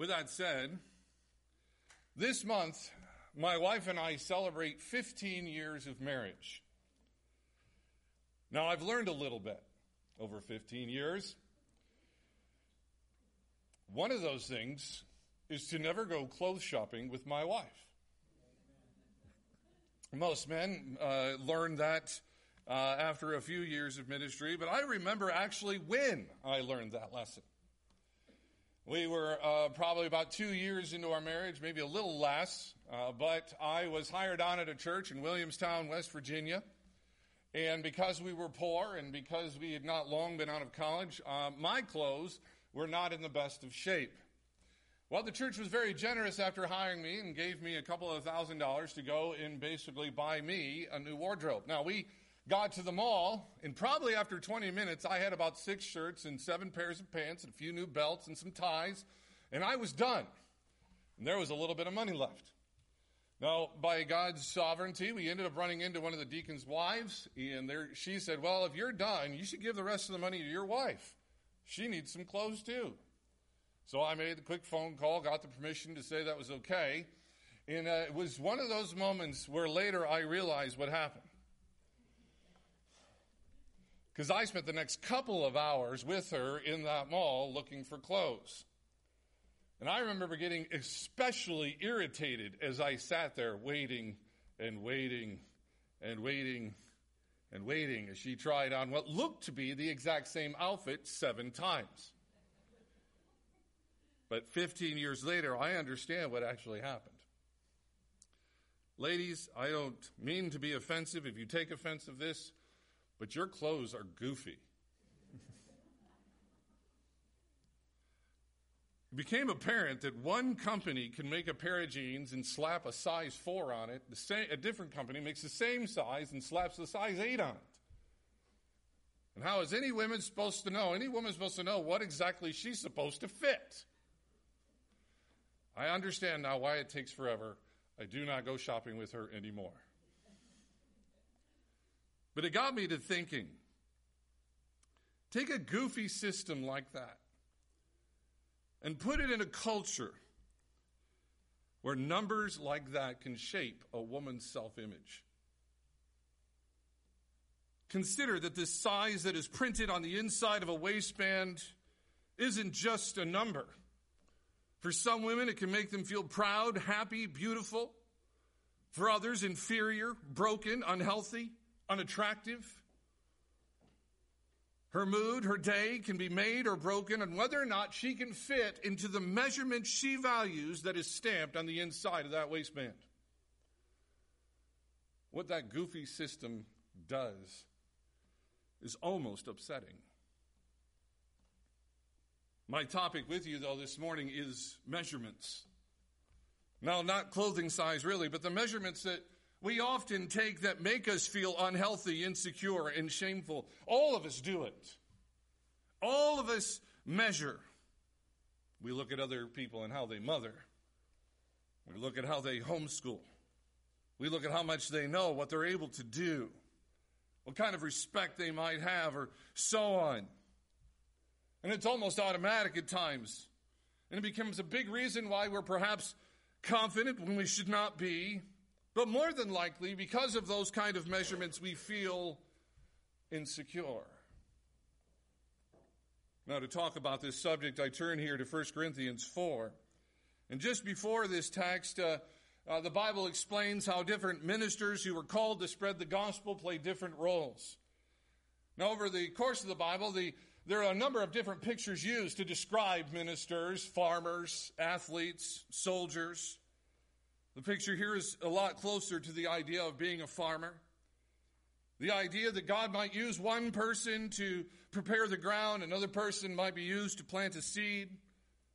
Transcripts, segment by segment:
With that said, this month, my wife and I celebrate 15 years of marriage. Now, I've learned a little bit over 15 years. One of those things is to never go clothes shopping with my wife. Most men uh, learn that uh, after a few years of ministry, but I remember actually when I learned that lesson. We were uh, probably about two years into our marriage, maybe a little less, uh, but I was hired on at a church in Williamstown, West Virginia. And because we were poor and because we had not long been out of college, uh, my clothes were not in the best of shape. Well, the church was very generous after hiring me and gave me a couple of thousand dollars to go and basically buy me a new wardrobe. Now, we got to the mall, and probably after 20 minutes, I had about six shirts and seven pairs of pants and a few new belts and some ties, and I was done. And there was a little bit of money left. Now, by God's sovereignty, we ended up running into one of the deacon's wives, and there, she said, Well, if you're done, you should give the rest of the money to your wife. She needs some clothes too. So I made the quick phone call, got the permission to say that was okay. And uh, it was one of those moments where later I realized what happened. Because I spent the next couple of hours with her in that mall looking for clothes. And I remember getting especially irritated as I sat there waiting and waiting and waiting and waiting as she tried on what looked to be the exact same outfit seven times. But 15 years later, I understand what actually happened. Ladies, I don't mean to be offensive if you take offense of this, but your clothes are goofy. It became apparent that one company can make a pair of jeans and slap a size 4 on it. the Same, a different company makes the same size and slaps the size 8 on it. And how is any woman supposed to know? Any woman supposed to know what exactly she's supposed to fit? I understand now why it takes forever. I do not go shopping with her anymore. But it got me to thinking take a goofy system like that and put it in a culture where numbers like that can shape a woman's self image. Consider that this size that is printed on the inside of a waistband isn't just a number. For some women, it can make them feel proud, happy, beautiful. For others, inferior, broken, unhealthy, unattractive. Her mood, her day can be made or broken and whether or not she can fit into the measurement she values that is stamped on the inside of that waistband. What that goofy system does is almost upsetting. My topic with you, though, this morning is measurements. Now, not clothing size really, but the measurements that we often take that make us feel unhealthy, insecure, and shameful. All of us do it. All of us measure. We look at other people and how they mother. We look at how they homeschool. We look at how much they know, what they're able to do, what kind of respect they might have, or so on. And it's almost automatic at times. And it becomes a big reason why we're perhaps confident when we should not be. But more than likely, because of those kind of measurements, we feel insecure. Now, to talk about this subject, I turn here to 1 Corinthians 4. And just before this text, uh, uh, the Bible explains how different ministers who were called to spread the gospel play different roles. Now, over the course of the Bible, the there are a number of different pictures used to describe ministers, farmers, athletes, soldiers. The picture here is a lot closer to the idea of being a farmer. The idea that God might use one person to prepare the ground, another person might be used to plant a seed,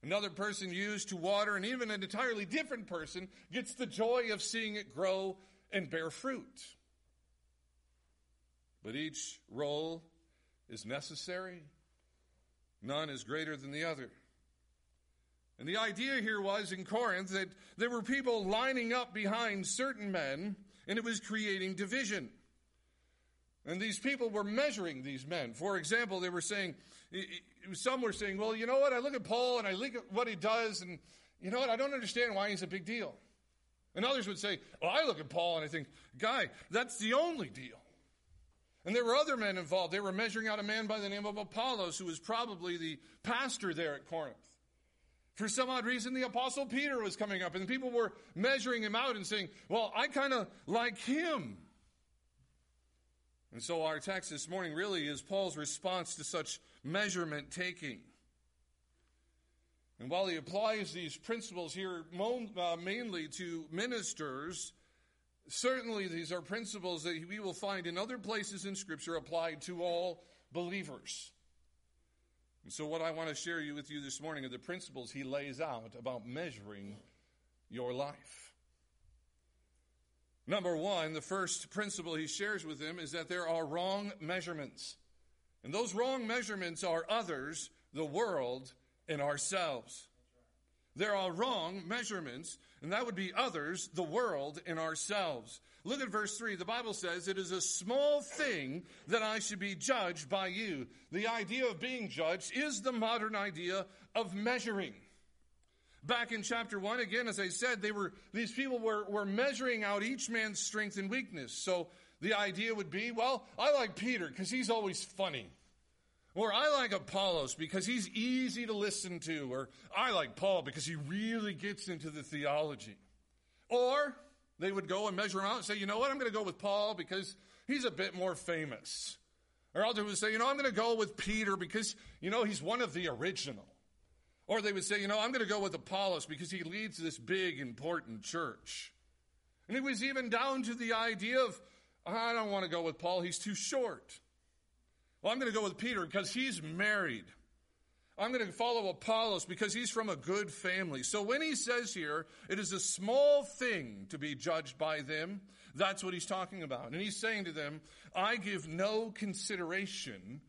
another person used to water, and even an entirely different person gets the joy of seeing it grow and bear fruit. But each role is necessary None is greater than the other. And the idea here was in Corinth that there were people lining up behind certain men, and it was creating division. And these people were measuring these men. For example, they were saying, some were saying, well, you know what? I look at Paul and I look at what he does, and you know what? I don't understand why he's a big deal. And others would say, well, I look at Paul and I think, guy, that's the only deal. And there were other men involved. They were measuring out a man by the name of Apollos, who was probably the pastor there at Corinth. For some odd reason, the Apostle Peter was coming up, and people were measuring him out and saying, Well, I kind of like him. And so our text this morning really is Paul's response to such measurement taking. And while he applies these principles here uh, mainly to ministers, certainly these are principles that we will find in other places in Scripture applied to all believers. And so, what I want to share with you this morning are the principles he lays out about measuring your life. Number one, the first principle he shares with them is that there are wrong measurements. And those wrong measurements are others, the world, and ourselves. There are wrong measurements, and that would be others, the world, and ourselves. Look at verse 3. The Bible says, It is a small thing that I should be judged by you. The idea of being judged is the modern idea of measuring. Back in chapter 1, again, as I said, they were, these people were, were measuring out each man's strength and weakness. So the idea would be, well, I like Peter because he's always funny. Or I like Apollos because he's easy to listen to. Or I like Paul because he really gets into the theology. Or they would go and measure him out and say, you know what, I'm going to go with Paul because he's a bit more famous. Or others would say, you know, I'm going to go with Peter because, you know, he's one of the original. Or they would say, you know, I'm going to go with Apollos because he leads this big, important church. And it was even down to the idea of, I don't want to go with Paul, he's too short. Well, I'm going to go with Peter because he's married. I'm going to follow Apollos because he's from a good family. So when he says here, it is a small thing to be judged by them, that's what he's talking about. And he's saying to them, I give no consideration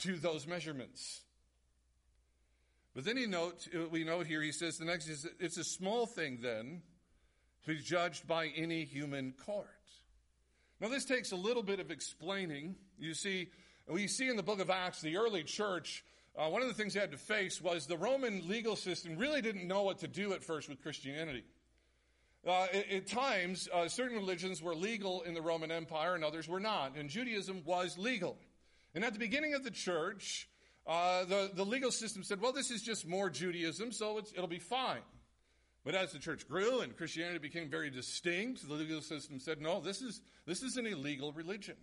to those measurements. But then he note, we note here, he says the next is, it's a small thing then to be judged by any human court. Now this takes a little bit of explaining. You see, we see in the book of Acts, the early church uh, one of the things they had to face was the Roman legal system really didn't know what to do at first with Christianity. Uh, at, at, times, uh, certain religions were legal in the Roman Empire and others were not, and Judaism was legal. And at the beginning of the church, uh, the, the legal system said, well, this is just more Judaism, so it'll be fine. But as the church grew and Christianity became very distinct, the legal system said, no, this is, this is an illegal religion.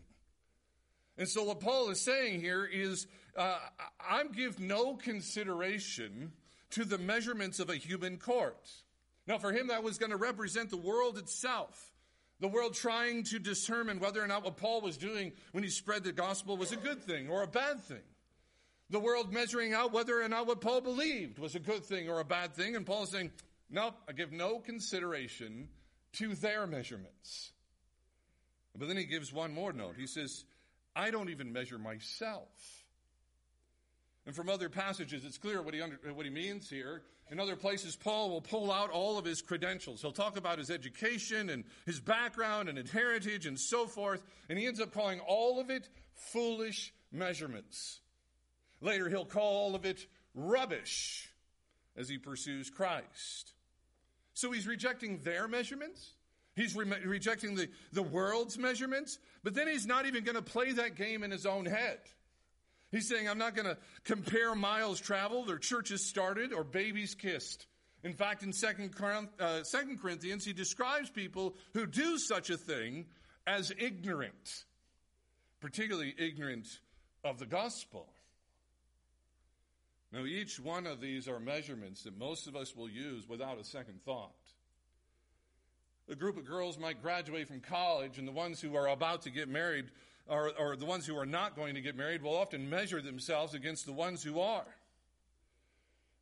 And so what Paul is saying here is, uh, I give no consideration to the measurements of a human court. Now, for him, that was going to represent the world itself. The world trying to determine whether or not what Paul was doing when he spread the gospel was a good thing or a bad thing. The world measuring out whether or not what Paul believed was a good thing or a bad thing. And Paul is saying, nope, I give no consideration to their measurements. But then he gives one more note. He says, I don't even measure myself. And from other passages, it's clear what he, under, what he means here. In other places, Paul will pull out all of his credentials. He'll talk about his education and his background and his heritage and so forth, and he ends up calling all of it foolish measurements. Later, he'll call all of it rubbish as he pursues Christ. So he's rejecting their measurements. He's re- rejecting the, the world's measurements, but then he's not even going to play that game in his own head. He's saying, I'm not going to compare miles traveled or churches started or babies kissed. In fact, in Second uh, Corinthians, he describes people who do such a thing as ignorant, particularly ignorant of the gospel. Now, each one of these are measurements that most of us will use without a second thought. A group of girls might graduate from college, and the ones who are about to get married, or, or the ones who are not going to get married, will often measure themselves against the ones who are.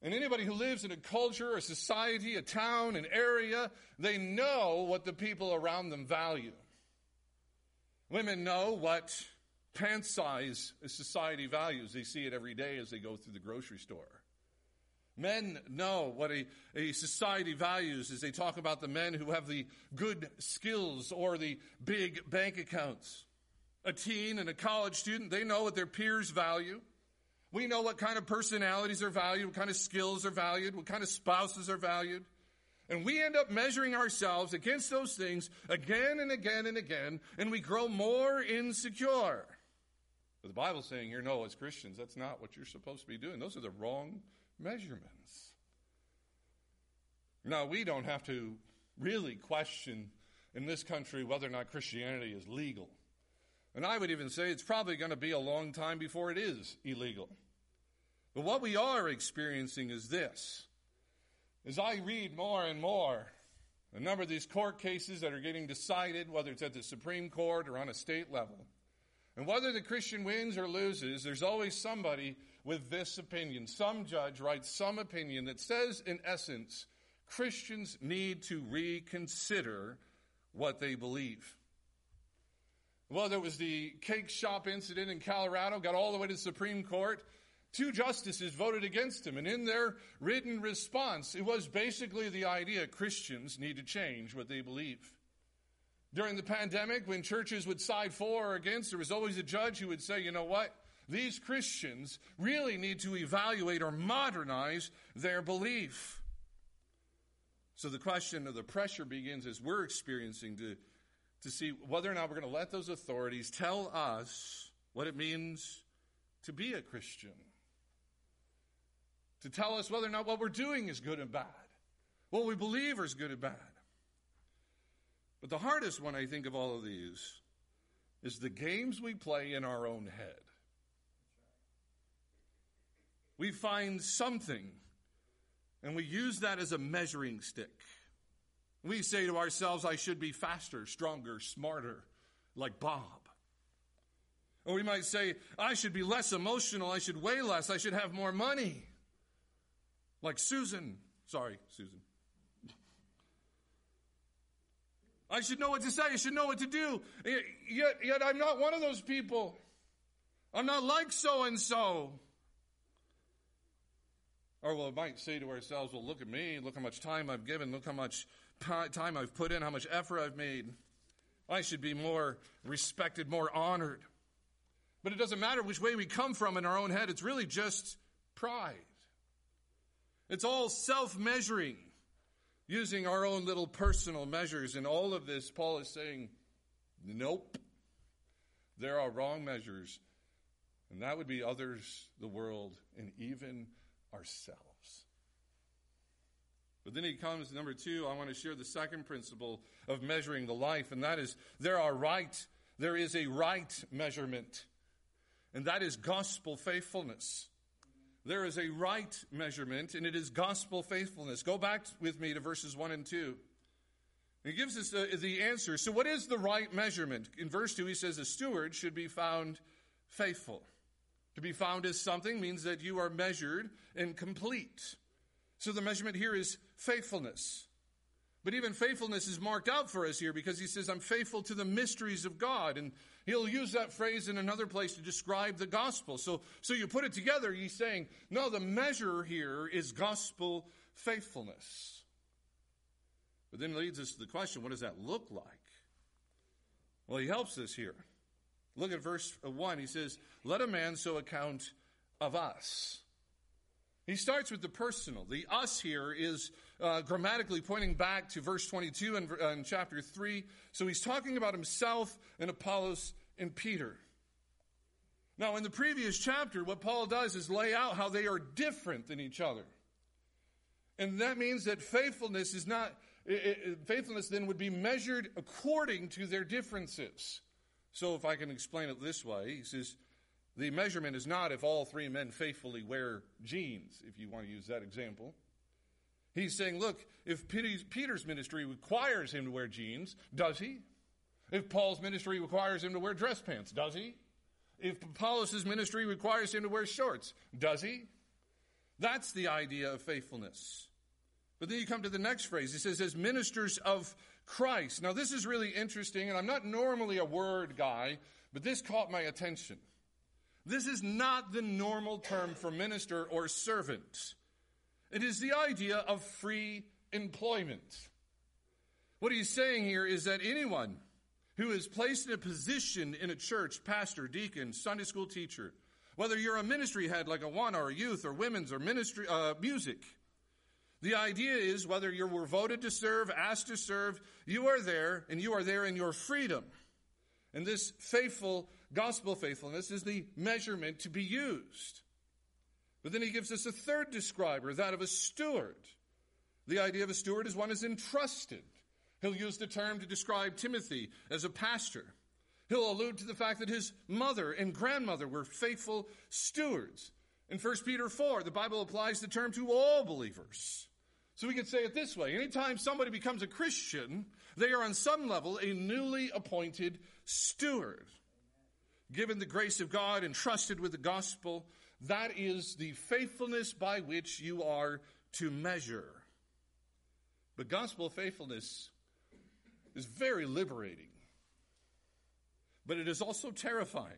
And anybody who lives in a culture, a society, a town, an area, they know what the people around them value. Women know what pant size society values. They see it every day as they go through the grocery store. Men know what a, a society values as they talk about the men who have the good skills or the big bank accounts. a teen and a college student, they know what their peers value. We know what kind of personalities are valued, what kind of skills are valued, what kind of spouses are valued. And we end up measuring ourselves against those things again and again and again, and we grow more insecure. But the Bible's saying here, no, as Christians, that's not what you're supposed to be doing. Those are the wrong measurements. Now, we don't have to really question in this country whether or not Christianity is legal. And I would even say it's probably going to be a long time before it is illegal. But what we are experiencing is this as I read more and more, a number of these court cases that are getting decided, whether it's at the Supreme Court or on a state level, and whether the Christian wins or loses, there's always somebody with this opinion. Some judge writes some opinion that says, in essence, Christians need to reconsider what they believe. Well, there was the cake shop incident in Colorado, got all the way to the Supreme Court, Two justices voted against him, and in their written response, it was basically the idea Christians need to change what they believe. During the pandemic, when churches would side for or against, there was always a judge who would say, you know what? These Christians really need to evaluate or modernize their belief. So the question of the pressure begins as we're experiencing to, to see whether or not we're going to let those authorities tell us what it means to be a Christian to tell us whether or not what we're doing is good and bad, what we believe is good and bad. But the hardest one, I think, of all of these is the games we play in our own head. We find something and we use that as a measuring stick. We say to ourselves, I should be faster, stronger, smarter, like Bob. Or we might say, I should be less emotional, I should weigh less, I should have more money. Like Susan. Sorry, Susan. I should know what to say. I should know what to do. Yet, yet I'm not one of those people. I'm not like so and so. Or we might say to ourselves, well, look at me. Look how much time I've given. Look how much time I've put in, how much effort I've made. I should be more respected, more honored. But it doesn't matter which way we come from in our own head. It's really just pride. It's all self measuring, using our own little personal measures. And all of this, Paul is saying, nope. There are wrong measures. And that would be others, the world, and even ourselves. But then he comes number two. I want to share the second principle of measuring the life, and that is there are right, there is a right measurement, and that is gospel faithfulness. There is a right measurement, and it is gospel faithfulness. Go back with me to verses 1 and 2. He gives us the, the answer. So, what is the right measurement? In verse 2, he says a steward should be found faithful. To be found as something means that you are measured and complete. So, the measurement here is faithfulness. But even faithfulness is marked out for us here because he says, I'm faithful to the mysteries of God. And he'll use that phrase in another place to describe the gospel. So, so you put it together, he's saying, no, the measure here is gospel faithfulness. But then leads us to the question what does that look like? Well, he helps us here. Look at verse 1. He says, Let a man so account of us. He starts with the personal. The us here is uh, grammatically pointing back to verse 22 and, uh, chapter 3. So he's talking about himself and Apollos and Peter. Now, in the previous chapter, what Paul does is lay out how they are different than each other. And that means that faithfulness is not, it, it, faithfulness then would be measured according to their differences. So if I can explain it this way, he says, the measurement is not if all three men faithfully wear jeans, if you want to use that example. He's saying, look, if Peter's ministry requires him to wear jeans, does he? If Paul's ministry requires him to wear dress pants, does he? If Apollos' ministry requires him to wear shorts, does he? That's the idea of faithfulness. But then you come to the next phrase. He says, as ministers of Christ. Now, this is really interesting, and I'm not normally a word guy, but this caught my attention. This is not the normal term for minister or servant. It is the idea of free employment. What he's saying here is that anyone, who is placed in a position in a church, pastor, deacon, Sunday school teacher, whether you're a ministry head like a one or a youth or women's or ministry uh, music. The idea is whether you were voted to serve, asked to serve, you are there and you are there in your freedom. And this faithful gospel faithfulness is the measurement to be used. But then he gives us a third describer, that of a steward. The idea of a steward is one is entrusted. He'll use the term to describe Timothy as a pastor. He'll allude to the fact that his mother and grandmother were faithful stewards. In 1 Peter 4, the Bible applies the term to all believers. So we can say it this way anytime somebody becomes a Christian, they are on some level a newly appointed steward. Given the grace of God, entrusted with the gospel, that is the faithfulness by which you are to measure. But gospel faithfulness is very liberating, but it is also terrifying.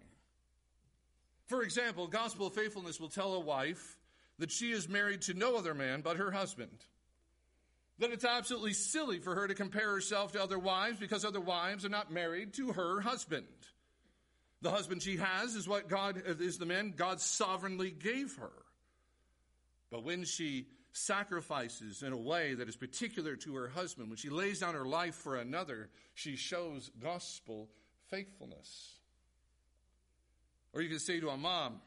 For example, gospel faithfulness will tell a wife that she is married to no other man but her husband. That it's absolutely silly for her to compare herself to other wives because other wives are not married to her husband. The husband she has is what God is the man God sovereignly gave her. But when she sacrifices in a way that is particular to her husband, when she lays down her life for another, she shows gospel faithfulness. Or you can say to a mom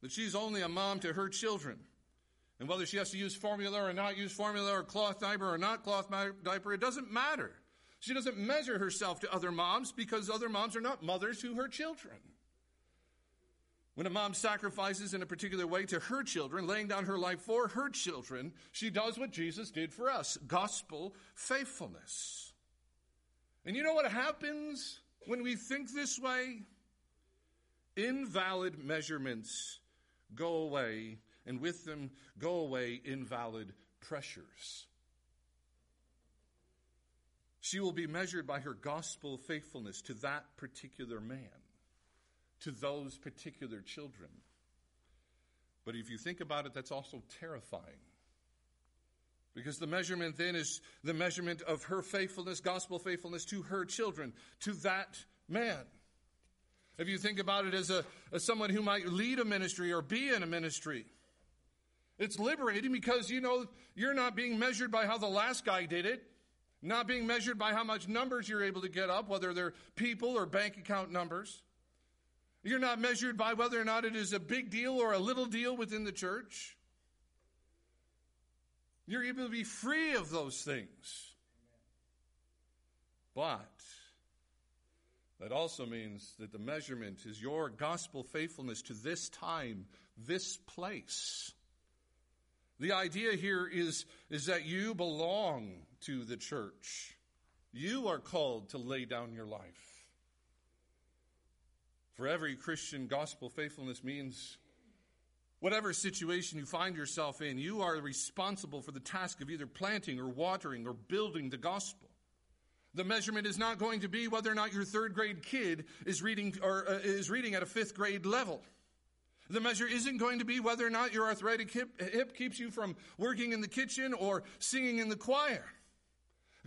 that she's only a mom to her children. And whether she has to use formula or not use formula or cloth diaper or not cloth diaper, it doesn't matter. She doesn't measure herself to other moms because other moms are not mothers to her children. When a mom sacrifices in a particular way to her children, laying down her life for her children, she does what Jesus did for us gospel faithfulness. And you know what happens when we think this way? Invalid measurements go away, and with them go away invalid pressures. She will be measured by her gospel faithfulness to that particular man to those particular children. But if you think about it, that's also terrifying. Because the measurement then is the measurement of her faithfulness, gospel faithfulness to her children, to that man. If you think about it as, a, as someone who might lead a ministry or be in a ministry, it's liberating because you know you're not being measured by how the last guy did it, not being measured by how much numbers you're able to get up, whether they're people or bank account numbers. You're not measured by whether or not it is a big deal or a little deal within the church. You're able to be free of those things. But that also means that the measurement is your gospel faithfulness to this time, this place. The idea here is, is that you belong to the church. You are called to lay down your life. For every Christian, gospel faithfulness means whatever situation you find yourself in, you are responsible for the task of either planting or watering or building the gospel. The measurement is not going to be whether or not your third grade kid is reading or uh, is reading at a fifth grade level. The measure isn't going to be whether or not your arthritic hip, hip keeps you from working in the kitchen or singing in the choir.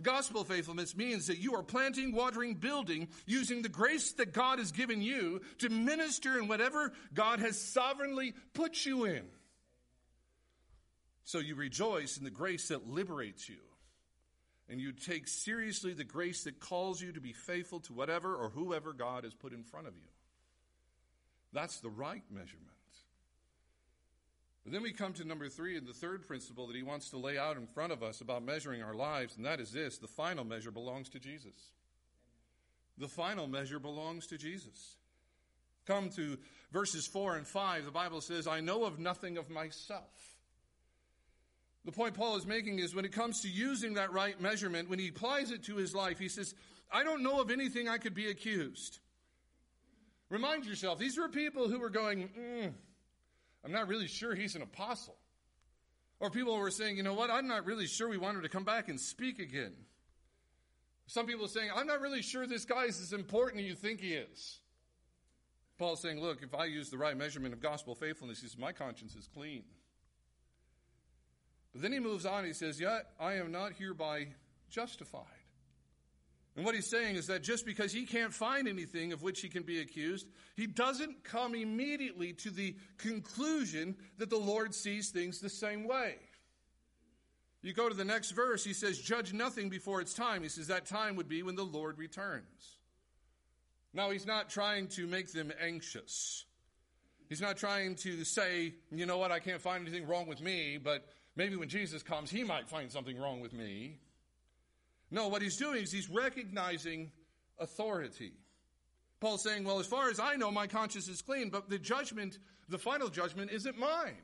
Gospel faithfulness means that you are planting, watering, building, using the grace that God has given you to minister in whatever God has sovereignly put you in. So you rejoice in the grace that liberates you. And you take seriously the grace that calls you to be faithful to whatever or whoever God has put in front of you. That's the right measurement. But then we come to number three and the third principle that he wants to lay out in front of us about measuring our lives, and that is this the final measure belongs to Jesus. The final measure belongs to Jesus. Come to verses 4 and 5. The Bible says, I know of nothing of myself. The point Paul is making is when it comes to using that right measurement, when he applies it to his life, he says, I don't know of anything I could be accused. Remind yourself, these were people who were going, mm, I'm not really sure he's an apostle. Or people were saying, you know what, I'm not really sure we want him to come back and speak again. Some people saying, I'm not really sure this guy is as important as you think he is. Paul's saying, look, if I use the right measurement of gospel faithfulness, he says, my conscience is clean. But then he moves on, he says, Yet I am not hereby justified. And what he's saying is that just because he can't find anything of which he can be accused, he doesn't come immediately to the conclusion that the Lord sees things the same way. You go to the next verse, he says, Judge nothing before its time. He says that time would be when the Lord returns. Now, he's not trying to make them anxious. He's not trying to say, you know what, I can't find anything wrong with me, but maybe when Jesus comes, he might find something wrong with me. No, what he's doing is he's recognizing authority. Paul's saying, well, as far as I know, my conscience is clean, but the judgment, the final judgment, isn't mine.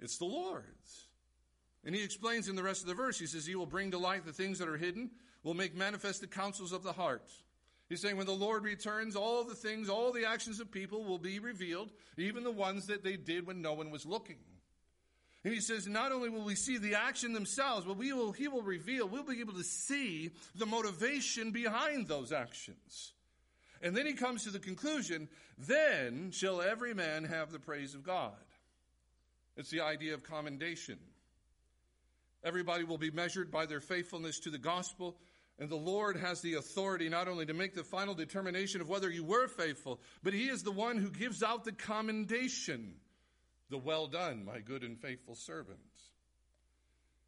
It's the Lord's. And he explains in the rest of the verse, he says, He will bring to light the things that are hidden, will make manifest the counsels of the heart. He's saying when the Lord returns, all the things, all the actions of people will be revealed, even the ones that they did when no one was looking. And he says, not only will we see the action themselves, but we will, he will reveal, we'll be able to see the motivation behind those actions. And then he comes to the conclusion, then shall every man have the praise of God. It's the idea of commendation. Everybody will be measured by their faithfulness to the gospel. And the Lord has the authority not only to make the final determination of whether you were faithful, but He is the one who gives out the commendation. The well done, my good and faithful servant.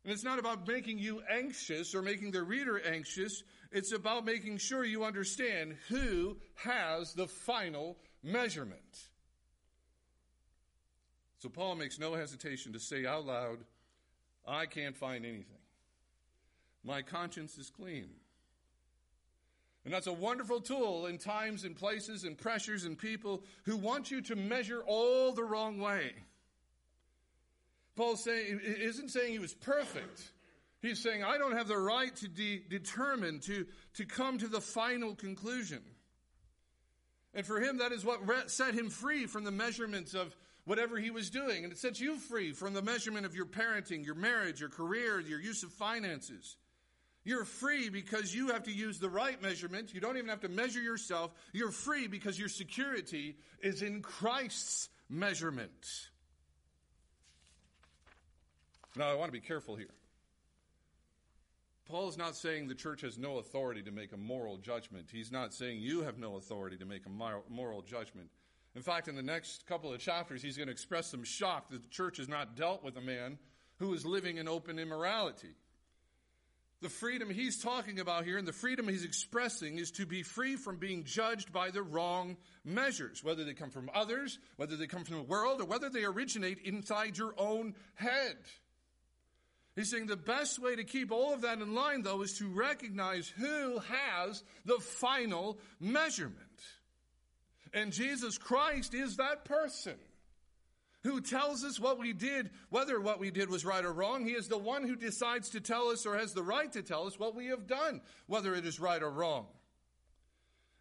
And it's not about making you anxious or making the reader anxious. It's about making sure you understand who has the final measurement. So Paul makes no hesitation to say out loud, I can't find anything. My conscience is clean. And that's a wonderful tool in times and places and pressures and people who want you to measure all the wrong way. Paul saying, isn't saying he was perfect. He's saying, I don't have the right to de- determine, to, to come to the final conclusion. And for him, that is what set him free from the measurements of whatever he was doing. And it sets you free from the measurement of your parenting, your marriage, your career, your use of finances. You're free because you have to use the right measurement. You don't even have to measure yourself. You're free because your security is in Christ's measurement. Now, I want to be careful here. Paul is not saying the church has no authority to make a moral judgment. He's not saying you have no authority to make a moral judgment. In fact, in the next couple of chapters, he's going to express some shock that the church has not dealt with a man who is living in open immorality. The freedom he's talking about here and the freedom he's expressing is to be free from being judged by the wrong measures, whether they come from others, whether they come from the world, or whether they originate inside your own head. He's saying the best way to keep all of that in line, though, is to recognize who has the final measurement. And Jesus Christ is that person who tells us what we did, whether what we did was right or wrong. He is the one who decides to tell us or has the right to tell us what we have done, whether it is right or wrong.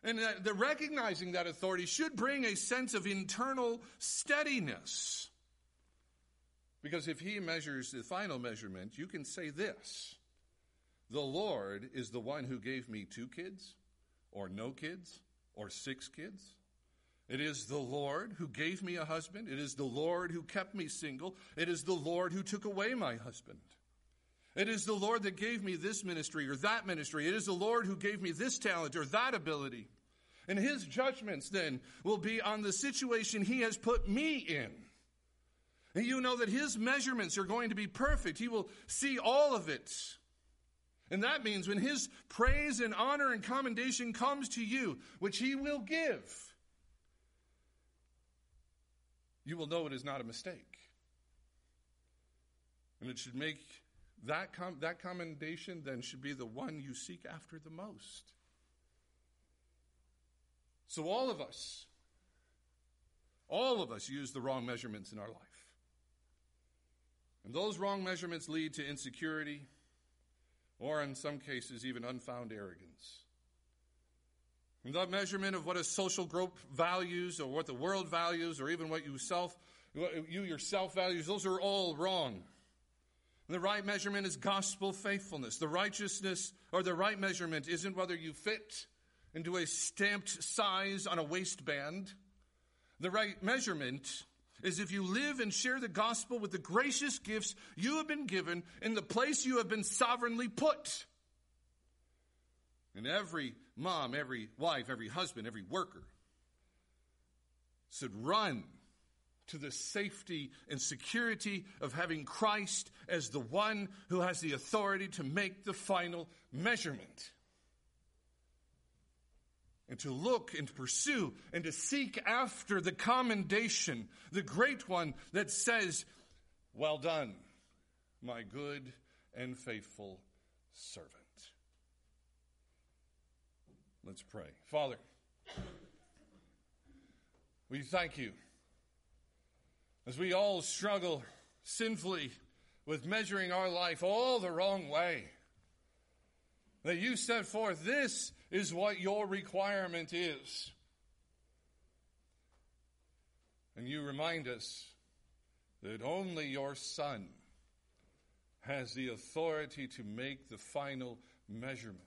And uh, the recognizing that authority should bring a sense of internal steadiness. Because if he measures the final measurement, you can say this The Lord is the one who gave me two kids, or no kids, or six kids. It is the Lord who gave me a husband. It is the Lord who kept me single. It is the Lord who took away my husband. It is the Lord that gave me this ministry or that ministry. It is the Lord who gave me this talent or that ability. And his judgments then will be on the situation he has put me in. And you know that his measurements are going to be perfect. He will see all of it. And that means when his praise and honor and commendation comes to you, which he will give, you will know it is not a mistake. And it should make that, com- that commendation then should be the one you seek after the most. So, all of us, all of us use the wrong measurements in our life. And those wrong measurements lead to insecurity, or in some cases, even unfound arrogance. That measurement of what a social group values or what the world values or even what you self you yourself values, those are all wrong. The right measurement is gospel faithfulness. The righteousness or the right measurement isn't whether you fit into a stamped size on a waistband. The right measurement is if you live and share the gospel with the gracious gifts you have been given in the place you have been sovereignly put. And every mom, every wife, every husband, every worker should run to the safety and security of having Christ as the one who has the authority to make the final measurement. And to look and pursue and to seek after the commendation, the great one that says, Well done, my good and faithful servant. Let's pray. Father, we thank you as we all struggle sinfully with measuring our life all the wrong way. That you set forth, this is what your requirement is. And you remind us that only your Son has the authority to make the final measurement.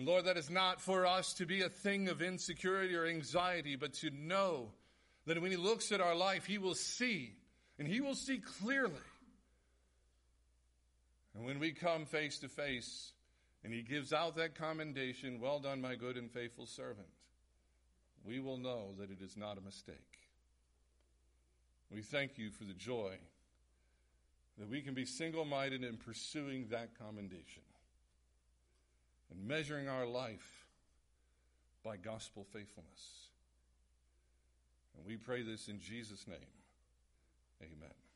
And Lord, that is not for us to be a thing of insecurity or anxiety, but to know that when He looks at our life, He will see, and He will see clearly. And when we come face to face, and He gives out that commendation, well done, my good and faithful servant, we will know that it is not a mistake. We thank you for the joy that we can be single minded in pursuing that commendation and measuring our life by gospel faithfulness. And we pray this in Jesus' name. Amen.